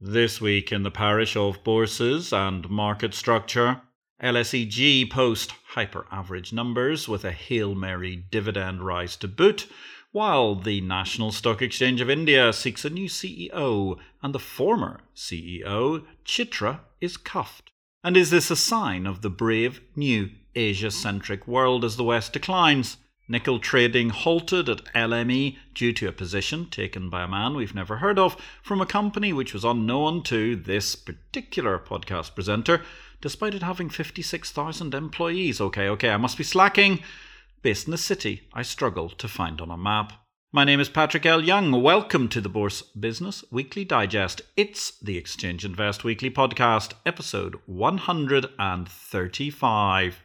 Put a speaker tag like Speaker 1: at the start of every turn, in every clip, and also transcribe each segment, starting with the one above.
Speaker 1: This week in the parish of bourses and market structure, LSEG post hyper average numbers with a Hail Mary dividend rise to boot, while the National Stock Exchange of India seeks a new CEO and the former CEO, Chitra, is cuffed. And is this a sign of the brave new Asia centric world as the West declines? Nickel trading halted at LME due to a position taken by a man we've never heard of from a company which was unknown to this particular podcast presenter, despite it having 56,000 employees. Okay, okay, I must be slacking. Based in the city, I struggle to find on a map. My name is Patrick L. Young. Welcome to the Bourse Business Weekly Digest. It's the Exchange Invest Weekly Podcast, episode 135.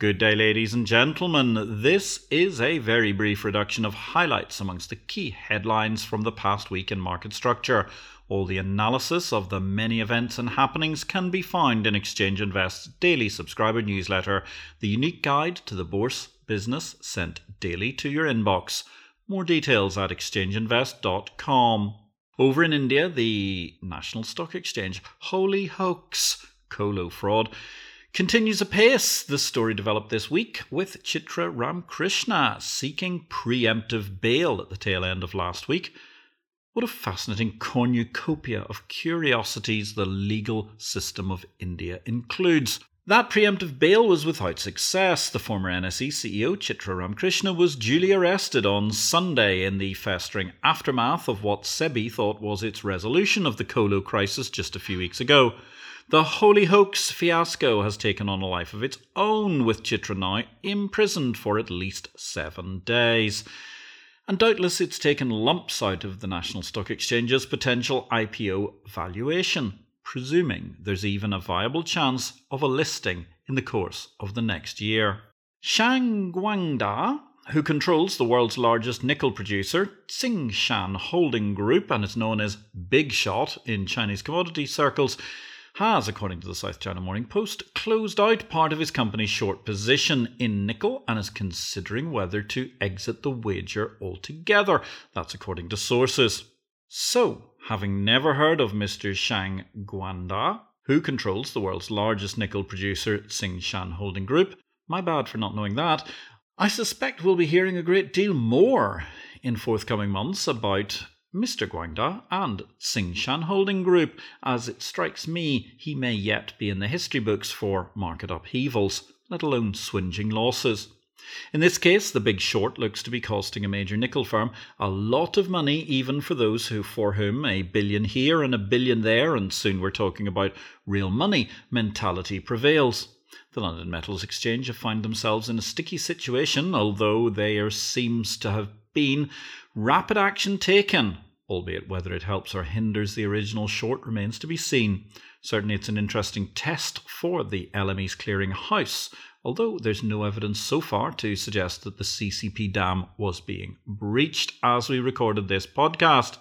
Speaker 1: Good day, ladies and gentlemen. This is a very brief reduction of highlights amongst the key headlines from the past week in market structure. All the analysis of the many events and happenings can be found in Exchange Invest's daily subscriber newsletter, the unique guide to the bourse business sent daily to your inbox. More details at exchangeinvest.com. Over in India, the National Stock Exchange, holy hoax, colo fraud continues apace. The story developed this week with Chitra Ramkrishna seeking preemptive bail at the tail end of last week. What a fascinating cornucopia of curiosities the legal system of India includes. That preemptive bail was without success. The former NSE CEO Chitra Ramkrishna was duly arrested on Sunday in the festering aftermath of what SEBI thought was its resolution of the Colo crisis just a few weeks ago. The Holy Hoax fiasco has taken on a life of its own, with Chitra now imprisoned for at least seven days. And doubtless it's taken lumps out of the National Stock Exchange's potential IPO valuation, presuming there's even a viable chance of a listing in the course of the next year. Shang Guangda, who controls the world's largest nickel producer, Tsingshan Holding Group, and is known as Big Shot in Chinese commodity circles, has, according to the South China Morning Post, closed out part of his company's short position in nickel and is considering whether to exit the wager altogether. That's according to sources. So, having never heard of Mr. Shang Guangda, who controls the world's largest nickel producer, Tsingshan Holding Group, my bad for not knowing that, I suspect we'll be hearing a great deal more in forthcoming months about Mr. Guangda and Tsingshan Holding Group, as it strikes me he may yet be in the history books for market upheavals, let alone swinging losses. In this case, the big short looks to be costing a major nickel firm a lot of money, even for those who for whom a billion here and a billion there, and soon we're talking about real money mentality prevails. The London Metals Exchange have found themselves in a sticky situation, although there seems to have been rapid action taken albeit whether it helps or hinders the original short remains to be seen. Certainly, it's an interesting test for the LME's clearing house, although there's no evidence so far to suggest that the CCP dam was being breached as we recorded this podcast.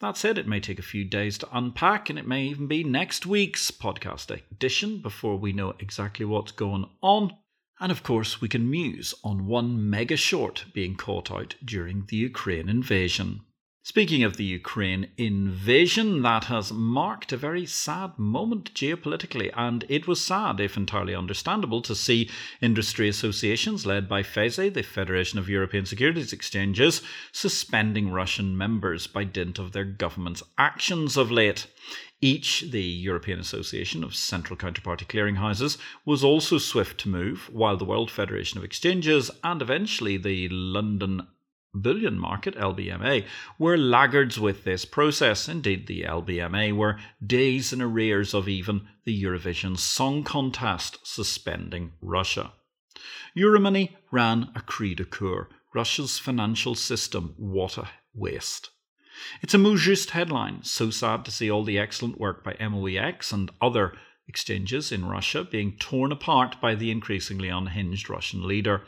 Speaker 1: That said, it may take a few days to unpack, and it may even be next week's podcast edition before we know exactly what's going on. And of course, we can muse on one mega short being caught out during the Ukraine invasion. Speaking of the Ukraine invasion, that has marked a very sad moment geopolitically, and it was sad, if entirely understandable, to see industry associations led by FESE, the Federation of European Securities Exchanges, suspending Russian members by dint of their government's actions of late. EACH, the European Association of Central Counterparty Clearinghouses, was also swift to move, while the World Federation of Exchanges and eventually the London bullion market, LBMA, were laggards with this process. Indeed, the LBMA were days in arrears of even the Eurovision Song Contest suspending Russia. Euromoney ran a cri de coeur. Russia's financial system, what a waste. It's a mot juste headline. So sad to see all the excellent work by MOEX and other exchanges in Russia being torn apart by the increasingly unhinged Russian leader.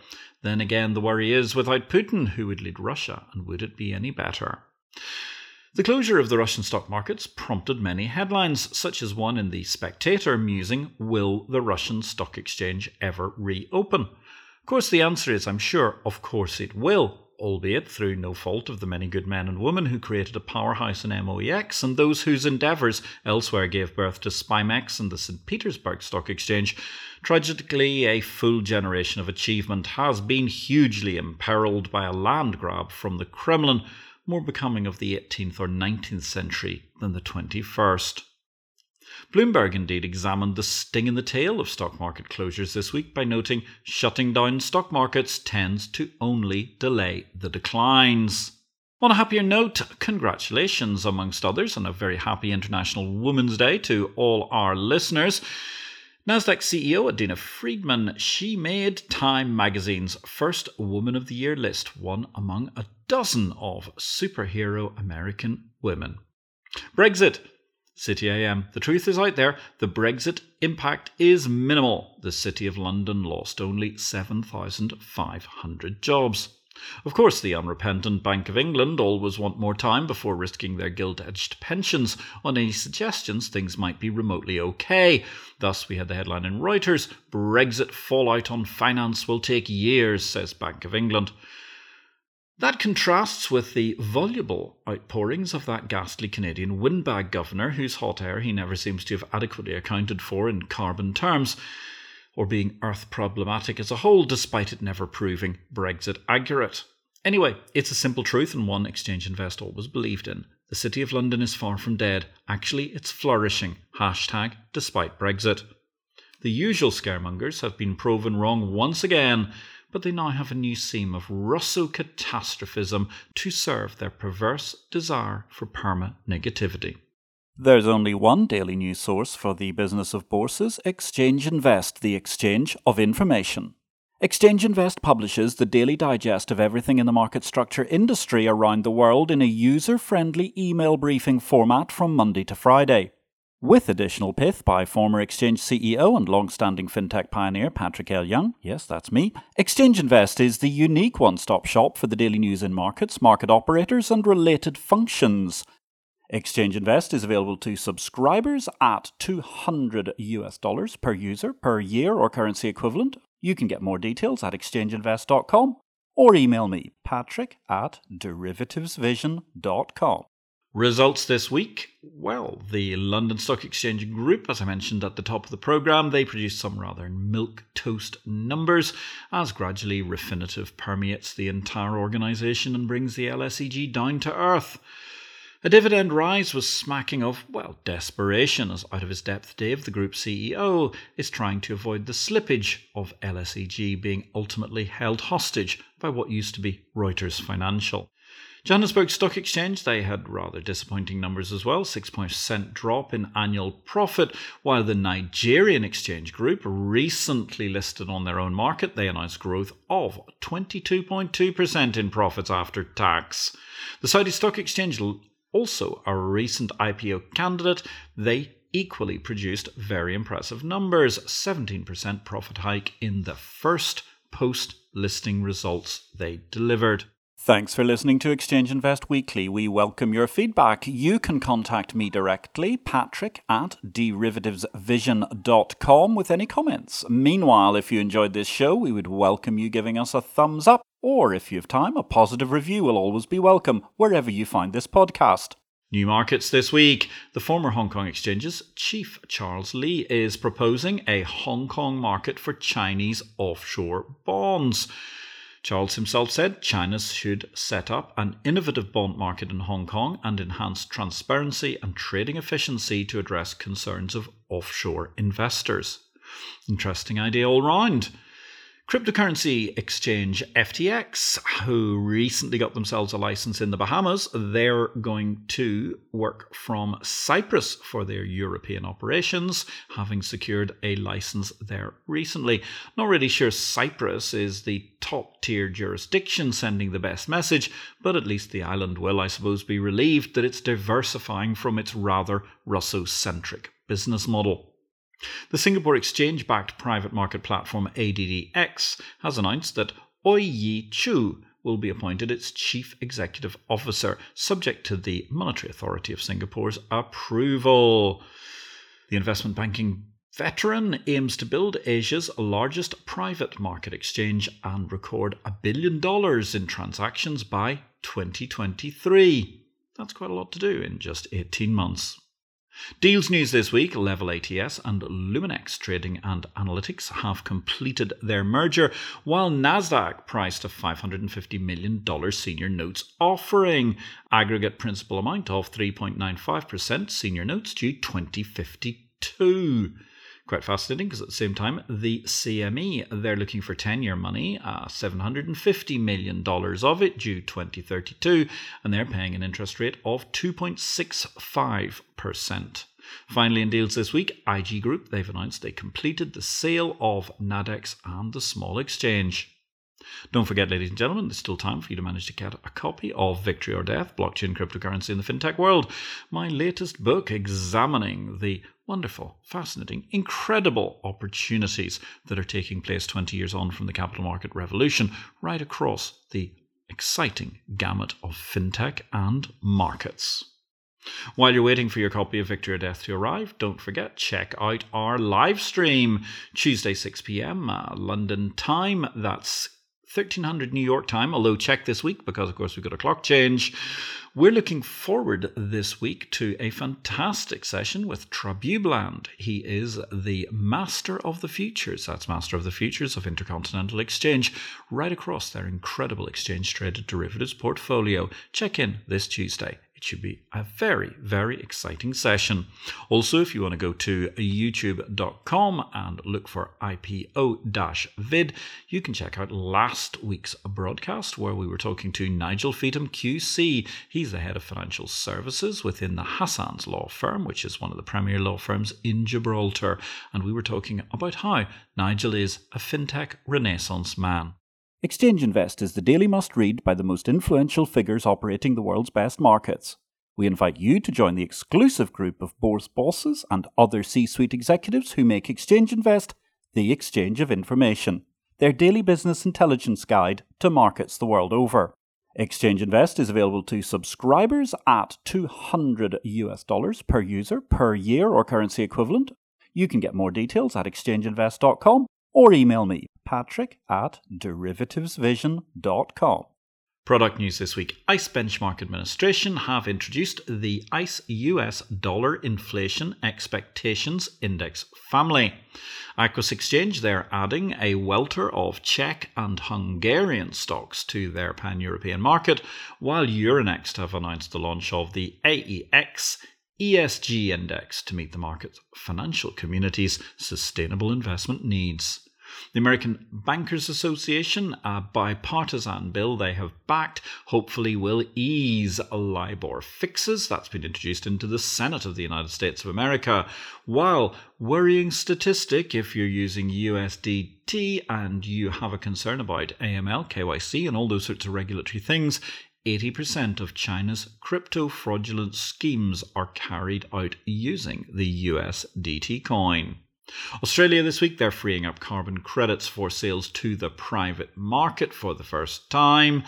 Speaker 1: Then again, the worry is without Putin, who would lead Russia, and would it be any better? The closure of the Russian stock markets prompted many headlines, such as one in The Spectator musing, Will the Russian Stock Exchange ever reopen? Of course, the answer is, I'm sure, of course it will albeit through no fault of the many good men and women who created a powerhouse in MOEX and those whose endeavours elsewhere gave birth to Spimex and the St. Petersburg Stock Exchange, tragically, a full generation of achievement has been hugely imperilled by a land grab from the Kremlin, more becoming of the 18th or 19th century than the 21st. Bloomberg indeed examined the sting in the tail of stock market closures this week by noting shutting down stock markets tends to only delay the declines. On a happier note, congratulations, amongst others, on a very happy International Women's Day to all our listeners. NASDAQ CEO Adena Friedman, she made Time magazine's first Woman of the Year list, one among a dozen of superhero American women. Brexit City AM. The truth is out there. The Brexit impact is minimal. The City of London lost only 7,500 jobs. Of course, the unrepentant Bank of England always want more time before risking their gilt edged pensions on any suggestions things might be remotely okay. Thus, we had the headline in Reuters Brexit fallout on finance will take years, says Bank of England. That contrasts with the voluble outpourings of that ghastly Canadian windbag governor, whose hot air he never seems to have adequately accounted for in carbon terms, or being earth problematic as a whole, despite it never proving Brexit accurate. Anyway, it's a simple truth and one Exchange Invest always believed in. The City of London is far from dead. Actually, it's flourishing. Hashtag despite Brexit. The usual scaremongers have been proven wrong once again but they now have a new seam of Russo catastrophism to serve their perverse desire for perma negativity.
Speaker 2: There's only one daily news source for the business of bourses Exchange Invest, the exchange of information. Exchange Invest publishes the daily digest of everything in the market structure industry around the world in a user friendly email briefing format from Monday to Friday with additional pith by former Exchange CEO and long-standing fintech pioneer Patrick L. Young. Yes, that's me. Exchange Invest is the unique one-stop shop for the daily news in markets, market operators, and related functions. Exchange Invest is available to subscribers at 200 US dollars per user per year or currency equivalent. You can get more details at exchangeinvest.com or email me, patrick at derivativesvision.com.
Speaker 1: Results this week? Well, the London Stock Exchange Group, as I mentioned at the top of the programme, they produced some rather milk toast numbers as gradually Refinitiv permeates the entire organisation and brings the LSEG down to earth. A dividend rise was smacking of, well, desperation, as out of his depth, Dave, the group CEO, is trying to avoid the slippage of LSEG being ultimately held hostage by what used to be Reuters Financial. Johannesburg Stock Exchange, they had rather disappointing numbers as well 6% drop in annual profit, while the Nigerian Exchange Group, recently listed on their own market, they announced growth of 22.2% in profits after tax. The Saudi Stock Exchange, also a recent IPO candidate, they equally produced very impressive numbers 17% profit hike in the first post listing results they delivered.
Speaker 2: Thanks for listening to Exchange Invest Weekly. We welcome your feedback. You can contact me directly, patrick at derivativesvision.com, with any comments. Meanwhile, if you enjoyed this show, we would welcome you giving us a thumbs up, or if you have time, a positive review will always be welcome wherever you find this podcast.
Speaker 1: New markets this week. The former Hong Kong Exchange's chief Charles Li is proposing a Hong Kong market for Chinese offshore bonds. Charles himself said China should set up an innovative bond market in Hong Kong and enhance transparency and trading efficiency to address concerns of offshore investors. Interesting idea all round. Cryptocurrency exchange FTX, who recently got themselves a license in the Bahamas, they're going to work from Cyprus for their European operations, having secured a license there recently. Not really sure Cyprus is the top tier jurisdiction sending the best message, but at least the island will, I suppose, be relieved that it's diversifying from its rather Russo centric business model. The Singapore exchange backed private market platform ADDX has announced that Oi-Yee Choo will be appointed its chief executive officer, subject to the Monetary Authority of Singapore's approval. The investment banking veteran aims to build Asia's largest private market exchange and record a billion dollars in transactions by 2023. That's quite a lot to do in just 18 months. Deals news this week Level ATS and Luminex Trading and Analytics have completed their merger, while NASDAQ priced a $550 million senior notes offering. Aggregate principal amount of 3.95% senior notes due 2052 quite fascinating because at the same time, the CME, they're looking for 10 year money, uh, $750 million of it due 2032, and they're paying an interest rate of 2.65%. Finally, in deals this week, IG Group, they've announced they completed the sale of Nadex and the small exchange. Don't forget, ladies and gentlemen, there's still time for you to manage to get a copy of Victory or Death Blockchain Cryptocurrency in the FinTech World, my latest book examining the wonderful, fascinating, incredible opportunities that are taking place 20 years on from the capital market revolution right across the exciting gamut of fintech and markets. While you're waiting for your copy of Victory or Death to arrive, don't forget, check out our live stream Tuesday, 6 p.m. Uh, London time. That's 1300 New York time, although check this week because, of course, we've got a clock change. We're looking forward this week to a fantastic session with Trabue Bland. He is the master of the futures. That's master of the futures of Intercontinental Exchange, right across their incredible exchange traded derivatives portfolio. Check in this Tuesday should be a very, very exciting session. Also, if you want to go to youtube.com and look for IPO vid, you can check out last week's broadcast where we were talking to Nigel Feetham QC. He's the head of financial services within the Hassans law firm, which is one of the premier law firms in Gibraltar. And we were talking about how Nigel is a fintech renaissance man.
Speaker 2: Exchange Invest is the daily must read by the most influential figures operating the world's best markets. We invite you to join the exclusive group of bourse bosses and other C suite executives who make Exchange Invest the exchange of information, their daily business intelligence guide to markets the world over. Exchange Invest is available to subscribers at 200 US dollars per user per year or currency equivalent. You can get more details at exchangeinvest.com or email me, patrick at derivativesvision.com.
Speaker 1: Product news this week ICE Benchmark Administration have introduced the ICE US Dollar Inflation Expectations Index family. Aquis Exchange, they're adding a welter of Czech and Hungarian stocks to their pan European market, while Euronext have announced the launch of the AEX ESG Index to meet the market's financial community's sustainable investment needs. The American Bankers Association, a bipartisan bill they have backed, hopefully will ease LIBOR fixes. That's been introduced into the Senate of the United States of America. While worrying statistic if you're using USDT and you have a concern about AML, KYC, and all those sorts of regulatory things, 80% of China's crypto fraudulent schemes are carried out using the USDT coin. Australia this week, they're freeing up carbon credits for sales to the private market for the first time.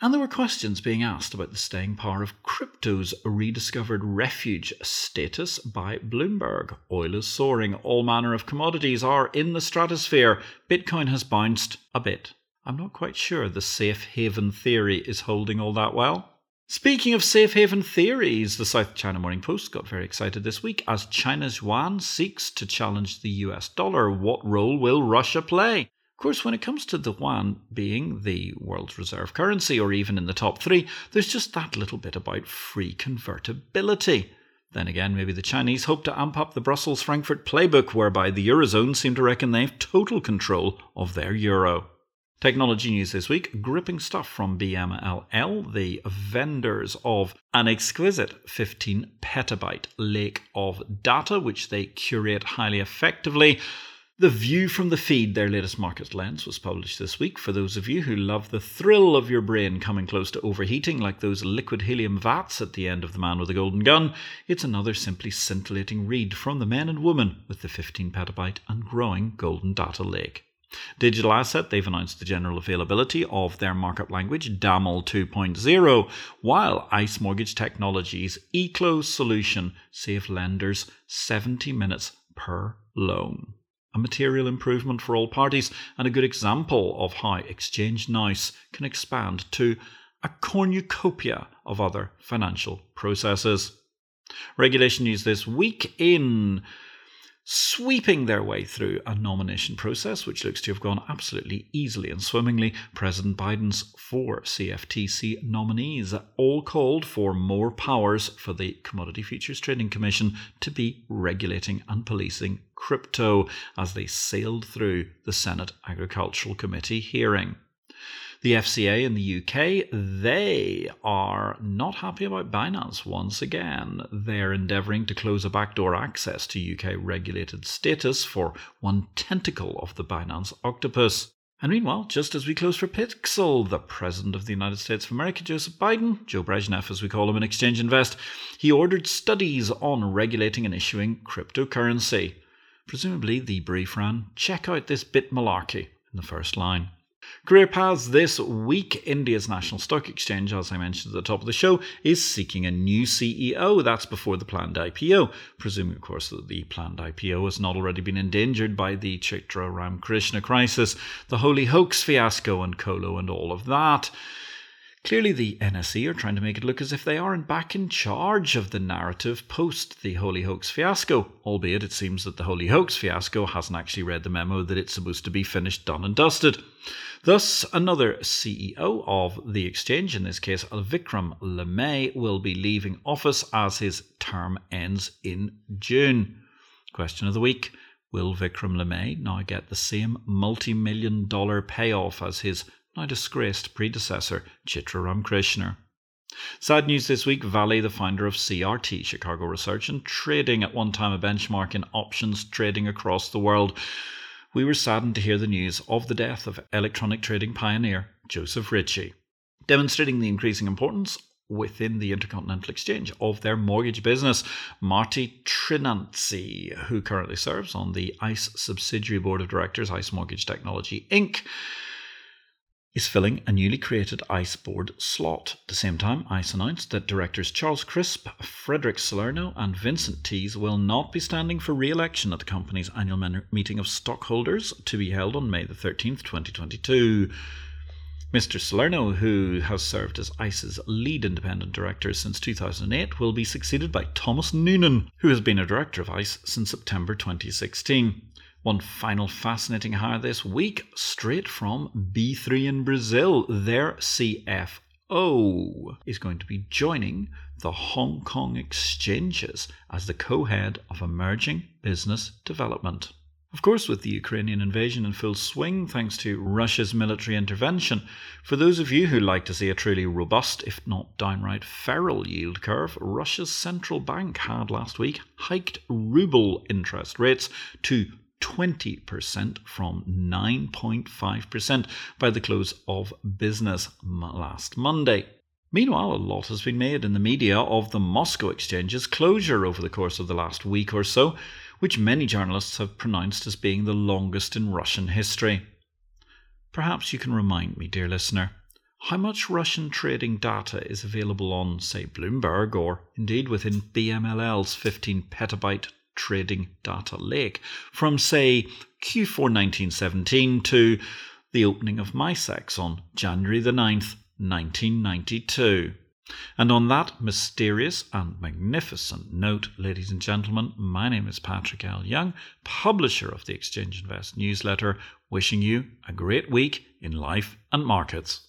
Speaker 1: And there were questions being asked about the staying power of crypto's rediscovered refuge status by Bloomberg. Oil is soaring, all manner of commodities are in the stratosphere. Bitcoin has bounced a bit. I'm not quite sure the safe haven theory is holding all that well. Speaking of safe haven theories, the South China Morning Post got very excited this week as China's yuan seeks to challenge the US dollar. What role will Russia play? Of course, when it comes to the yuan being the world's reserve currency or even in the top three, there's just that little bit about free convertibility. Then again, maybe the Chinese hope to amp up the Brussels Frankfurt playbook, whereby the Eurozone seem to reckon they've total control of their euro. Technology news this week gripping stuff from BMLL, the vendors of an exquisite 15 petabyte lake of data, which they curate highly effectively. The View from the Feed, their latest market lens, was published this week. For those of you who love the thrill of your brain coming close to overheating, like those liquid helium vats at the end of The Man with the Golden Gun, it's another simply scintillating read from the men and women with the 15 petabyte and growing Golden Data Lake. Digital Asset, they've announced the general availability of their markup language, DAML 2.0, while ICE Mortgage Technologies' eClose solution saved lenders 70 minutes per loan. A material improvement for all parties and a good example of how Exchange Nice can expand to a cornucopia of other financial processes. Regulation news this week in sweeping their way through a nomination process which looks to have gone absolutely easily and swimmingly. President Biden's four CFTC nominees all called for more powers for the Commodity Futures Trading Commission to be regulating and policing crypto as they sailed through the Senate Agricultural Committee hearing. The FCA in the UK, they are not happy about Binance once again. They're endeavouring to close a backdoor access to UK regulated status for one tentacle of the Binance octopus. And meanwhile, just as we close for Pixel, the President of the United States of America, Joseph Biden, Joe Brezhnev as we call him in Exchange Invest, he ordered studies on regulating and issuing cryptocurrency. Presumably, the brief ran, check out this bit malarkey in the first line. Career paths this week. India's National Stock Exchange, as I mentioned at the top of the show, is seeking a new CEO. That's before the planned IPO. Presuming, of course, that the planned IPO has not already been endangered by the Chitra Ramkrishna crisis, the Holy Hoax fiasco, and Colo, and all of that. Clearly, the NSE are trying to make it look as if they aren't back in charge of the narrative post the Holy Hoax fiasco, albeit it seems that the Holy Hoax fiasco hasn't actually read the memo that it's supposed to be finished, done, and dusted. Thus, another CEO of the exchange, in this case Vikram Limaye, will be leaving office as his term ends in June. Question of the week Will Vikram Limaye now get the same multi million dollar payoff as his now disgraced predecessor, Chitra Ramkrishna. Sad news this week Valley, the founder of CRT, Chicago Research and Trading, at one time a benchmark in options trading across the world. We were saddened to hear the news of the death of electronic trading pioneer Joseph Ritchie, demonstrating the increasing importance within the Intercontinental Exchange of their mortgage business. Marty Tirinnanzi, who currently serves on the ICE subsidiary board of directors, ICE Mortgage Technology Inc., is filling a newly created ICE board slot. At the same time, ICE announced that directors Charles Crisp, Frederick Salerno, and Vincent Tese will not be standing for re election at the company's annual meeting of stockholders to be held on May the 13th, 2022. Mr. Salerno, who has served as ICE's lead independent director since 2008, will be succeeded by Thomas Noonan, who has been a director of ICE since September 2016. One final fascinating hire this week, straight from B3 in Brazil. Their CFO is going to be joining the Hong Kong exchanges as the co head of emerging business development. Of course, with the Ukrainian invasion in full swing, thanks to Russia's military intervention, for those of you who like to see a truly robust, if not downright feral yield curve, Russia's central bank had last week hiked ruble interest rates to 20% from 9.5% by the close of business last Monday. Meanwhile, a lot has been made in the media of the Moscow exchange's closure over the course of the last week or so, which many journalists have pronounced as being the longest in Russian history. Perhaps you can remind me, dear listener, how much Russian trading data is available on, say, Bloomberg or indeed within BMLL's 15 petabyte trading data lake from, say, Q4 1917 to the opening of MICEX on January the 9th, 1992. And on that mysterious and magnificent note, ladies and gentlemen, my name is Patrick L. Young, publisher of the Exchange Invest newsletter, wishing you a great week in life and markets.